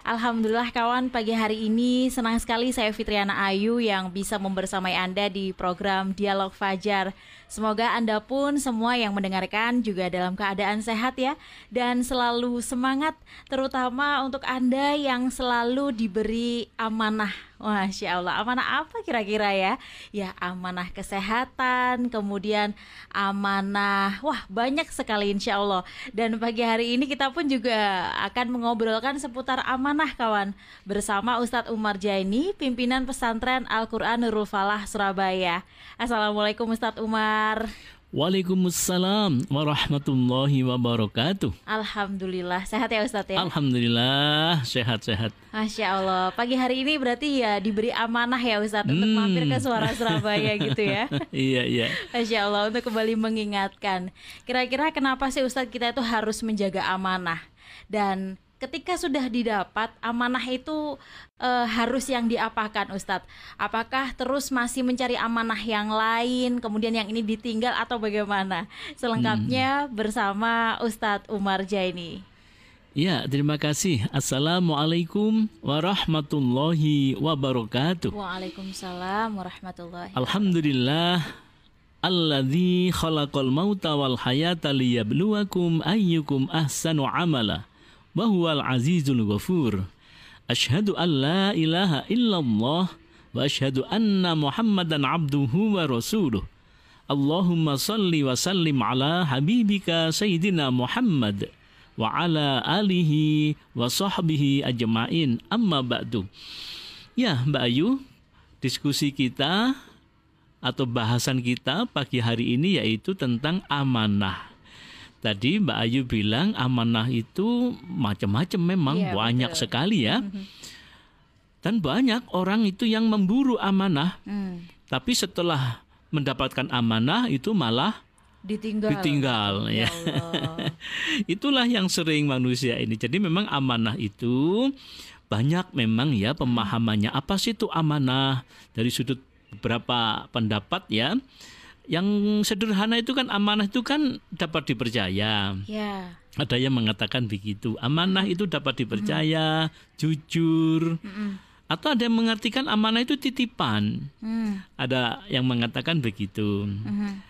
Alhamdulillah kawan pagi hari ini senang sekali saya Fitriana Ayu yang bisa membersamai Anda di program Dialog Fajar. Semoga Anda pun semua yang mendengarkan juga dalam keadaan sehat ya dan selalu semangat terutama untuk Anda yang selalu diberi amanah Masya Allah, amanah apa kira-kira ya? Ya amanah kesehatan, kemudian amanah, wah banyak sekali insya Allah. Dan pagi hari ini kita pun juga akan mengobrolkan seputar amanah kawan bersama Ustadz Umar Jaini, pimpinan pesantren Al-Quran Nurul Falah Surabaya. Assalamualaikum Ustadz Umar. Waalaikumsalam warahmatullahi wabarakatuh. Alhamdulillah sehat ya Ustadz ya. Alhamdulillah sehat-sehat. Masya Allah. Pagi hari ini berarti ya diberi amanah ya Ustadz hmm. untuk mampir ke Suara Surabaya gitu ya. iya iya. Masya Allah untuk kembali mengingatkan. Kira-kira kenapa sih Ustadz kita itu harus menjaga amanah dan ketika sudah didapat amanah itu e, harus yang diapakan Ustadz? Apakah terus masih mencari amanah yang lain, kemudian yang ini ditinggal atau bagaimana? Selengkapnya hmm. bersama Ustadz Umar Jaini. Ya, terima kasih. Assalamualaikum warahmatullahi wabarakatuh. Waalaikumsalam warahmatullahi wabarakatuh. Alhamdulillah. Alladzi khalaqal mauta wal hayata liyabluwakum ayyukum ahsanu amala wa huwal azizul ghafur. Ashhadu an la ilaha illallah wa ashhadu anna Muhammadan abduhu wa rasuluh. Allahumma salli wa sallim ala habibika Sayyidina Muhammad wa ala alihi wa sahbihi ajma'in amma ba'du. Ya Mbak Ayu, diskusi kita atau bahasan kita pagi hari ini yaitu tentang amanah. Tadi Mbak Ayu bilang amanah itu macam-macam memang ya, banyak betul. sekali ya. Mm-hmm. Dan banyak orang itu yang memburu amanah. Mm. Tapi setelah mendapatkan amanah itu malah ditinggal. Ditinggal ya. ya. Itulah yang sering manusia ini. Jadi memang amanah itu banyak memang ya pemahamannya. Apa sih itu amanah dari sudut beberapa pendapat ya yang sederhana itu kan amanah itu kan dapat dipercaya. Ya. Ada yang mengatakan begitu. Amanah itu dapat dipercaya, mm. jujur. Mm Atau ada yang mengartikan amanah itu titipan. Mm. Ada yang mengatakan begitu. Mm.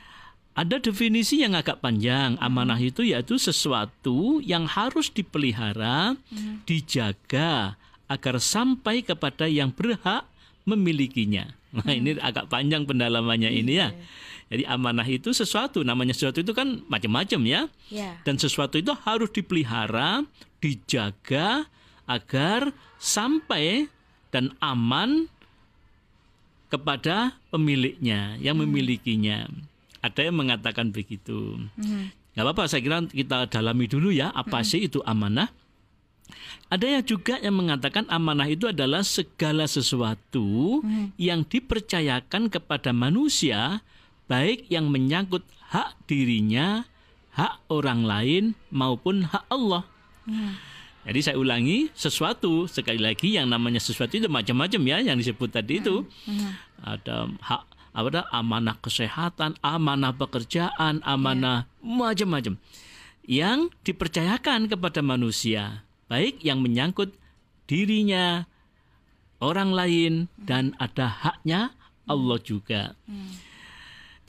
Ada definisi yang agak panjang. Amanah itu yaitu sesuatu yang harus dipelihara, mm. dijaga agar sampai kepada yang berhak memilikinya. Nah, ini agak panjang pendalamannya ini ya. Iya. Jadi amanah itu sesuatu, namanya sesuatu itu kan macam-macam ya. Yeah. Dan sesuatu itu harus dipelihara, dijaga agar sampai dan aman kepada pemiliknya yang hmm. memilikinya. Ada yang mengatakan begitu. Hmm. Gak apa-apa, saya kira kita dalami dulu ya apa hmm. sih itu amanah. Ada yang juga yang mengatakan amanah itu adalah segala sesuatu hmm. yang dipercayakan kepada manusia baik yang menyangkut hak dirinya, hak orang lain maupun hak Allah. Hmm. Jadi saya ulangi sesuatu sekali lagi yang namanya sesuatu itu macam-macam ya yang disebut tadi itu hmm. Hmm. ada hak apa ada amanah kesehatan, amanah pekerjaan, amanah yeah. macam-macam yang dipercayakan kepada manusia baik yang menyangkut dirinya, orang lain dan ada haknya Allah juga. Hmm.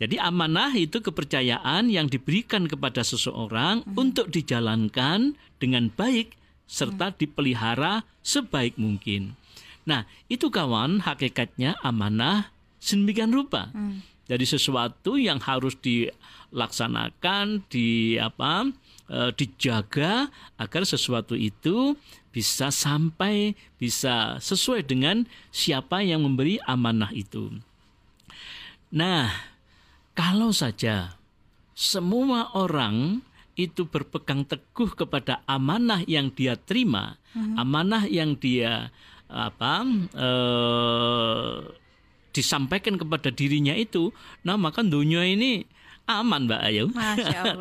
Jadi amanah itu kepercayaan yang diberikan kepada seseorang hmm. untuk dijalankan dengan baik serta hmm. dipelihara sebaik mungkin. Nah, itu kawan hakikatnya amanah sedemikian rupa. Hmm. Jadi sesuatu yang harus dilaksanakan, di apa, e, dijaga agar sesuatu itu bisa sampai bisa sesuai dengan siapa yang memberi amanah itu. Nah, kalau saja semua orang itu berpegang teguh kepada amanah yang dia terima, hmm. amanah yang dia apa eh, disampaikan kepada dirinya itu, nah maka dunia ini aman Mbak Ayu.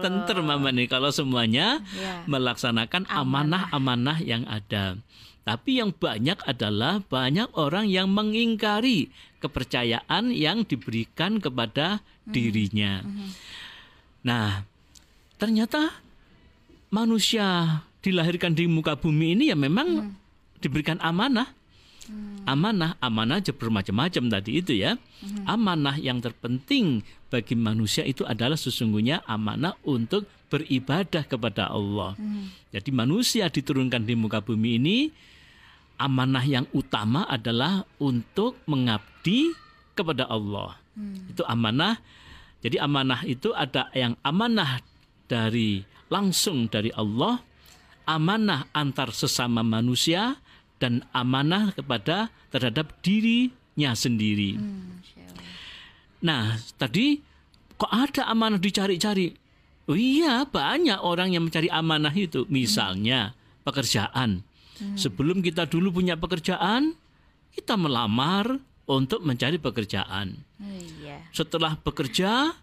Tentrem aman nih kalau semuanya Ya. melaksanakan amanah-amanah yang ada. Tapi yang banyak adalah banyak orang yang mengingkari kepercayaan yang diberikan kepada dirinya. Nah, ternyata manusia dilahirkan di muka bumi ini ya memang diberikan amanah. Amanah, amanah aja bermacam-macam tadi itu ya. Amanah yang terpenting bagi manusia itu adalah sesungguhnya amanah untuk beribadah kepada Allah. Jadi manusia diturunkan di muka bumi ini amanah yang utama adalah untuk mengabdi kepada Allah. Itu amanah. Jadi amanah itu ada yang amanah dari langsung dari Allah, amanah antar sesama manusia dan amanah kepada terhadap dirinya sendiri. Hmm. Nah, tadi kok ada amanah dicari-cari? Oh iya, banyak orang yang mencari amanah itu. Misalnya pekerjaan. Sebelum kita dulu punya pekerjaan, kita melamar untuk mencari pekerjaan. Oh, iya. Setelah bekerja,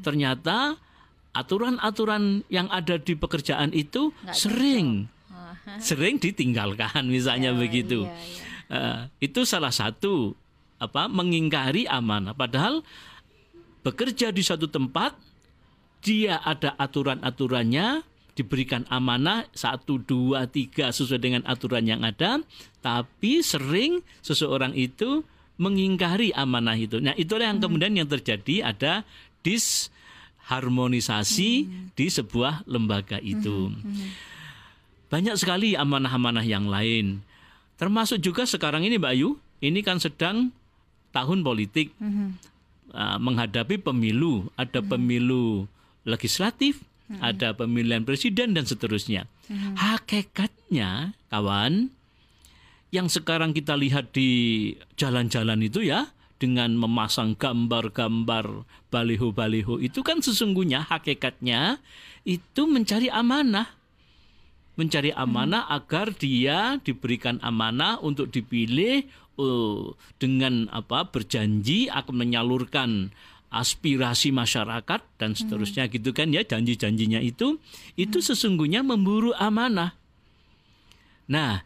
ternyata aturan-aturan yang ada di pekerjaan itu Nggak sering Oh, sering ditinggalkan misalnya begitu. iya, iya. Eh, itu salah satu apa mengingkari amanah padahal bekerja di suatu tempat dia ada aturan-aturannya diberikan amanah satu dua tiga sesuai dengan aturan yang ada tapi sering seseorang itu mengingkari amanah itu. Nah itulah yang kemudian yang terjadi ada disharmonisasi di sebuah lembaga itu. Banyak sekali amanah-amanah yang lain. Termasuk juga sekarang ini Mbak Ayu ini kan sedang tahun politik. Uh, menghadapi pemilu, ada pemilu legislatif, ada pemilihan presiden dan seterusnya. Hakikatnya, kawan, yang sekarang kita lihat di jalan-jalan itu ya, dengan memasang gambar-gambar baliho-baliho itu kan sesungguhnya hakikatnya itu mencari amanah. Mencari amanah agar dia diberikan amanah untuk dipilih eh, dengan apa berjanji akan menyalurkan aspirasi masyarakat dan seterusnya gitu kan ya janji-janjinya itu itu sesungguhnya memburu amanah. Nah,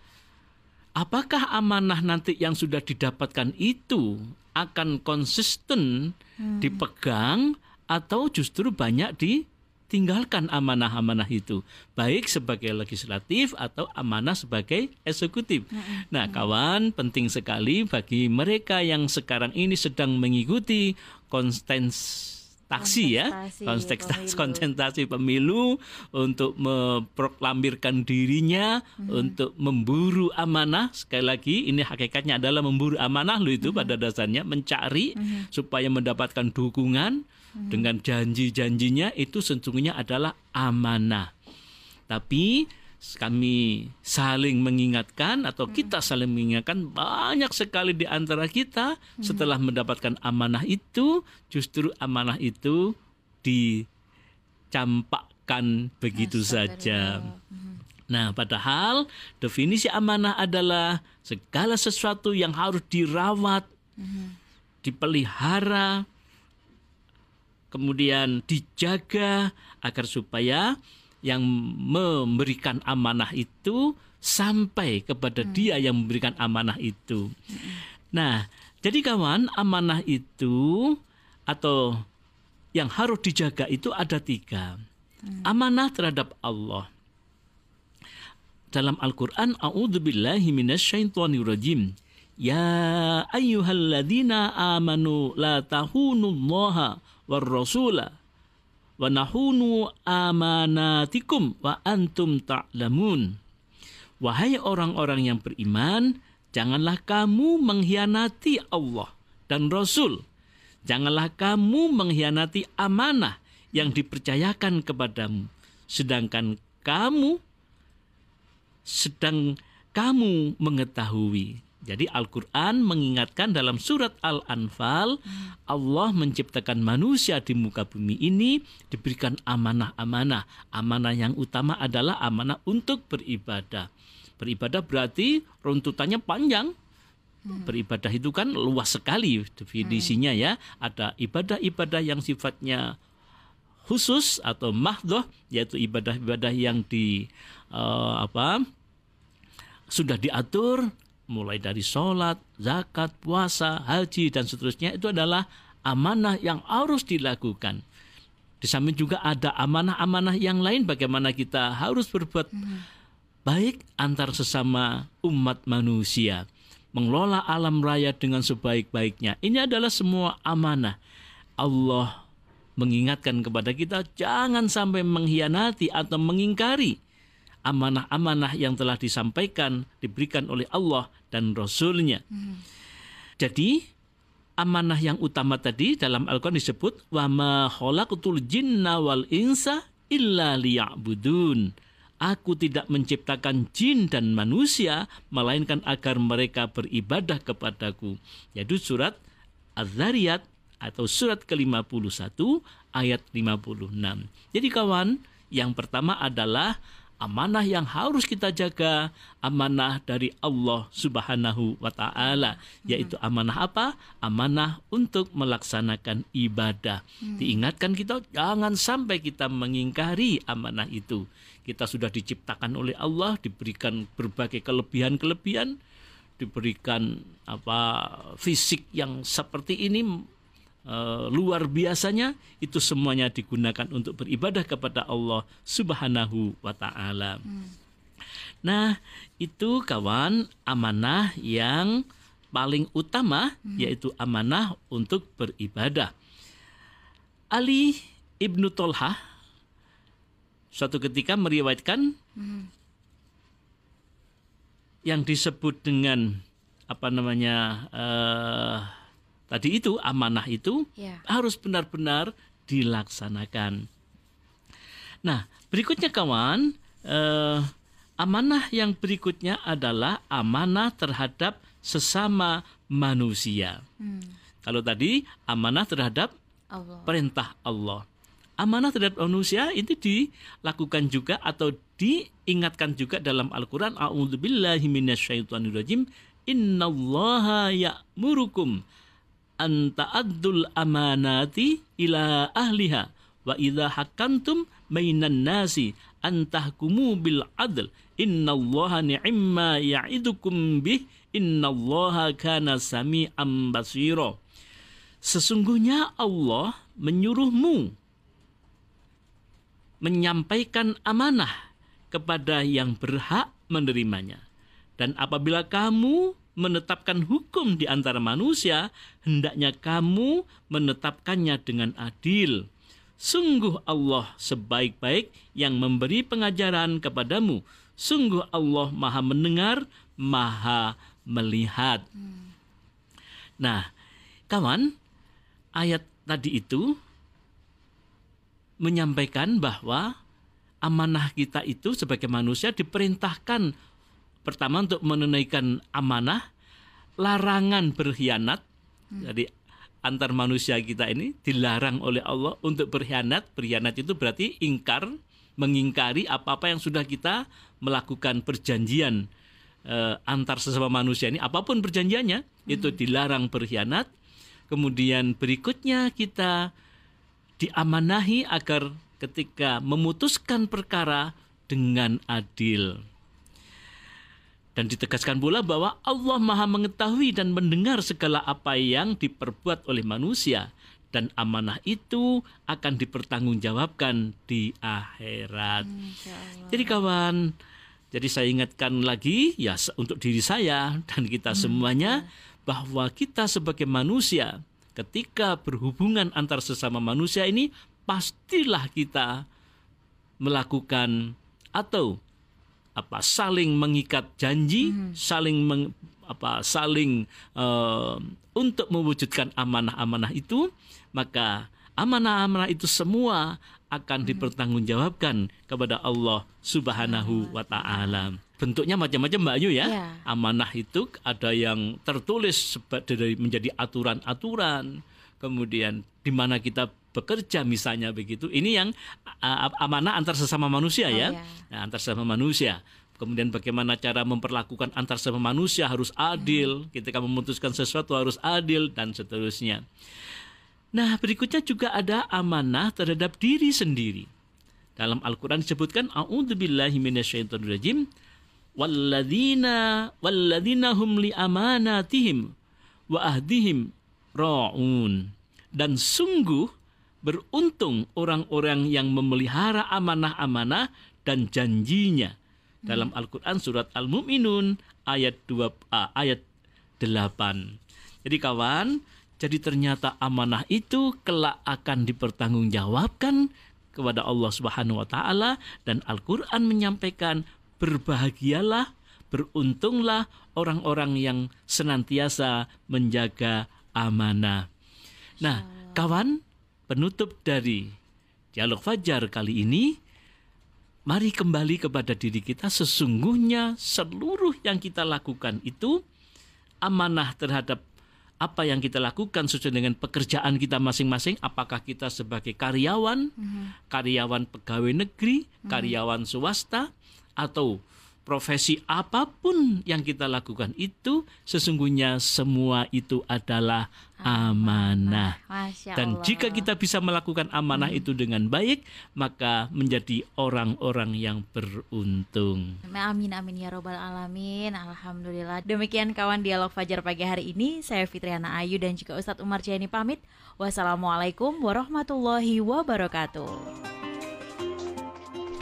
apakah amanah nanti yang sudah didapatkan itu akan konsisten dipegang atau justru banyak ditinggalkan amanah-amanah itu, baik sebagai legislatif atau amanah sebagai eksekutif. Nah, kawan, penting sekali bagi mereka yang sekarang ini sedang mengikuti konstentasi ya, Kontestasi kontestasi pemilu. konsentrasi pemilu untuk memproklamirkan dirinya untuk memburu amanah. Sekali lagi ini hakikatnya adalah memburu amanah lo itu pada dasarnya. Mencari supaya mendapatkan dukungan dengan janji-janjinya itu sesungguhnya adalah amanah. Tapi kami saling mengingatkan atau kita saling mengingatkan banyak sekali di antara kita setelah mendapatkan amanah itu justru amanah itu dicampakkan begitu saja. Nah, padahal definisi amanah adalah segala sesuatu yang harus dirawat, dipelihara, kemudian dijaga agar supaya yang memberikan amanah itu sampai kepada dia yang memberikan amanah itu. Nah, jadi kawan, amanah itu atau yang harus dijaga itu ada tiga. Amanah terhadap Allah. Dalam Al-Quran, A'udzubillahi. Ya ayyuhalladzina amanu la tahunullaha war rasula wa nahunu amanatikum wa antum ta'lamun. Wahai orang-orang yang beriman, janganlah kamu mengkhianati Allah dan Rasul. Janganlah kamu mengkhianati amanah yang dipercayakan kepadamu. Sedangkan kamu sedang kamu mengetahui. Jadi Al-Quran mengingatkan dalam surat Al-Anfal, Allah menciptakan manusia di muka bumi ini diberikan amanah-amanah. Amanah yang utama adalah amanah untuk beribadah. Beribadah berarti runtutannya panjang. Beribadah itu kan luas sekali definisinya ya. Ada ibadah-ibadah yang sifatnya khusus atau mahdoh yaitu ibadah-ibadah yang di uh, apa sudah diatur mulai dari sholat, zakat, puasa, haji dan seterusnya itu adalah amanah yang harus dilakukan. Di samping juga ada amanah-amanah yang lain bagaimana kita harus berbuat baik antar sesama umat manusia, mengelola alam raya dengan sebaik-baiknya. Ini adalah semua amanah. Allah mengingatkan kepada kita jangan sampai mengkhianati atau mengingkari amanah-amanah yang telah disampaikan, diberikan oleh Allah dan Rasulnya. Hmm. Jadi amanah yang utama tadi dalam Al-Quran disebut wa ma khalaqtul jinna wal insa illa liya'budun. Aku tidak menciptakan jin dan manusia melainkan agar mereka beribadah kepadaku. Yaitu surat Az-Zariyat atau surat ke-51 ayat 56. Jadi kawan, yang pertama adalah amanah yang harus kita jaga amanah dari Allah Subhanahu wa taala yaitu amanah apa? Amanah untuk melaksanakan ibadah. Hmm. Diingatkan kita jangan sampai kita mengingkari amanah itu. Kita sudah diciptakan oleh Allah, diberikan berbagai kelebihan-kelebihan, diberikan apa fisik yang seperti ini uh, luar biasanya itu semuanya digunakan untuk beribadah kepada Allah Subhanahu wa taala. Hmm. Nah, itu kawan amanah yang paling utama hmm. yaitu amanah untuk beribadah. Ali Ibnu Tolha suatu ketika meriwayatkan hmm. yang disebut dengan apa namanya uh, tadi itu amanah itu ya. harus benar-benar dilaksanakan. Nah, berikutnya kawan, eh, amanah yang berikutnya adalah amanah terhadap sesama manusia. Hmm. Kalau tadi amanah terhadap Allah. perintah Allah. Amanah terhadap manusia itu dilakukan juga atau diingatkan juga dalam Al-Qur'an A'udzubillahi minasyaitonirrajim innallaha ya'murukum anta addul amanati ila ahliha wa idza hakantum bainan nasi antahkumu bil adl. Innallaha ni'ma ya'idukum bih innallaha kana sami'an basira. Sesungguhnya Allah menyuruhmu menyampaikan amanah kepada yang berhak menerimanya. Dan apabila kamu menetapkan hukum di antara manusia, hendaknya kamu menetapkannya dengan adil. Sungguh Allah sebaik-baik yang memberi pengajaran kepadamu. Sungguh Allah Maha mendengar, Maha melihat. Nah, kawan, ayat tadi itu menyampaikan bahwa amanah kita itu sebagai manusia diperintahkan Pertama untuk menunaikan amanah, larangan berkhianat. Hmm. Jadi antar manusia kita ini dilarang oleh Allah untuk berkhianat. Berkhianat itu berarti ingkar, mengingkari apa-apa yang sudah kita melakukan perjanjian eh, antar sesama manusia ini apa pun perjanjiannya hmm. itu dilarang berkhianat. Kemudian berikutnya kita diamanahi agar ketika memutuskan perkara dengan adil. Dan ditegaskan pula bahwa Allah Maha mengetahui dan mendengar segala apa yang diperbuat oleh manusia dan amanah itu akan dipertanggungjawabkan di akhirat. Jadi kawan, jadi saya ingatkan lagi ya untuk diri saya dan kita hmm, semuanya ya. bahwa kita sebagai manusia ketika berhubungan antar sesama manusia ini pastilah kita melakukan atau apa saling mengikat janji, hmm. saling meng, apa saling uh, untuk mewujudkan amanah-amanah itu, maka amanah-amanah itu semua akan hmm. dipertanggungjawabkan kepada Allah Subhanahu wa taala. Bentuknya macam-macam Mbak Ayu ya. Yeah. Amanah itu ada yang tertulis dari menjadi aturan-aturan, kemudian di mana kita bekerja misalnya begitu. Ini yang uh, amanah antar sesama manusia oh, ya. ya. Nah, antar sesama manusia. Kemudian bagaimana cara memperlakukan antar sesama manusia harus adil, hmm. ketika memutuskan sesuatu harus adil dan seterusnya. Nah, berikutnya juga ada amanah terhadap diri sendiri. Dalam Al-Quran disebutkan, A'udzubillahi minasyaitonirrajim, walladzina walladzina hum li amanatihim wa ahdihim ra'un. Dan sungguh beruntung orang-orang yang memelihara amanah-amanah dan janjinya. Dalam Al-Quran surat Al-Mu'minun ayat 2 ayat 8. Jadi kawan, jadi ternyata amanah itu kelak akan dipertanggungjawabkan kepada Allah Subhanahu wa taala dan Al-Qur'an menyampaikan berbahagialah, beruntunglah orang-orang yang senantiasa menjaga amanah. Nah, kawan, penutup dari dialog fajar kali ini mari kembali kepada diri kita sesungguhnya seluruh yang kita lakukan itu amanah terhadap apa yang kita lakukan sesuai dengan pekerjaan kita masing-masing apakah kita sebagai karyawan, mm-hmm. karyawan pegawai negeri, mm-hmm. karyawan swasta atau profesi apa pun yang kita lakukan itu sesungguhnya semua itu adalah amanah. Dan jika kita bisa melakukan amanah hmm. itu dengan baik, maka menjadi orang-orang yang beruntung. Amin amin ya robbal alamin. Alhamdulillah. Demikian kawan dialog Fajar pagi hari ini. Saya Fitriana Ayu dan juga Ustadz Umar Jani pamit. Wassalamualaikum warahmatullahi wabarakatuh.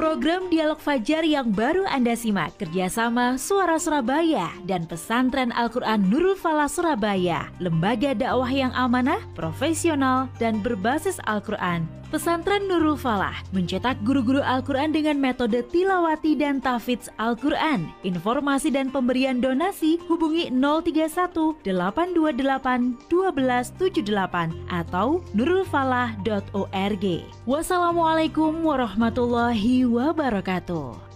Program Dialog Fajar yang baru Anda simak kerjasama Suara Surabaya dan Pesantren Al-Quran Nurul Falah Surabaya, lembaga dakwah yang amanah, profesional, dan berbasis Al-Quran Pesantren Nurul Falah mencetak guru-guru Al-Quran dengan metode tilawati dan tafidz Al-Quran. Informasi dan pemberian donasi hubungi 031 828 1278 atau nurulfalah.org. Wassalamualaikum warahmatullahi wabarakatuh.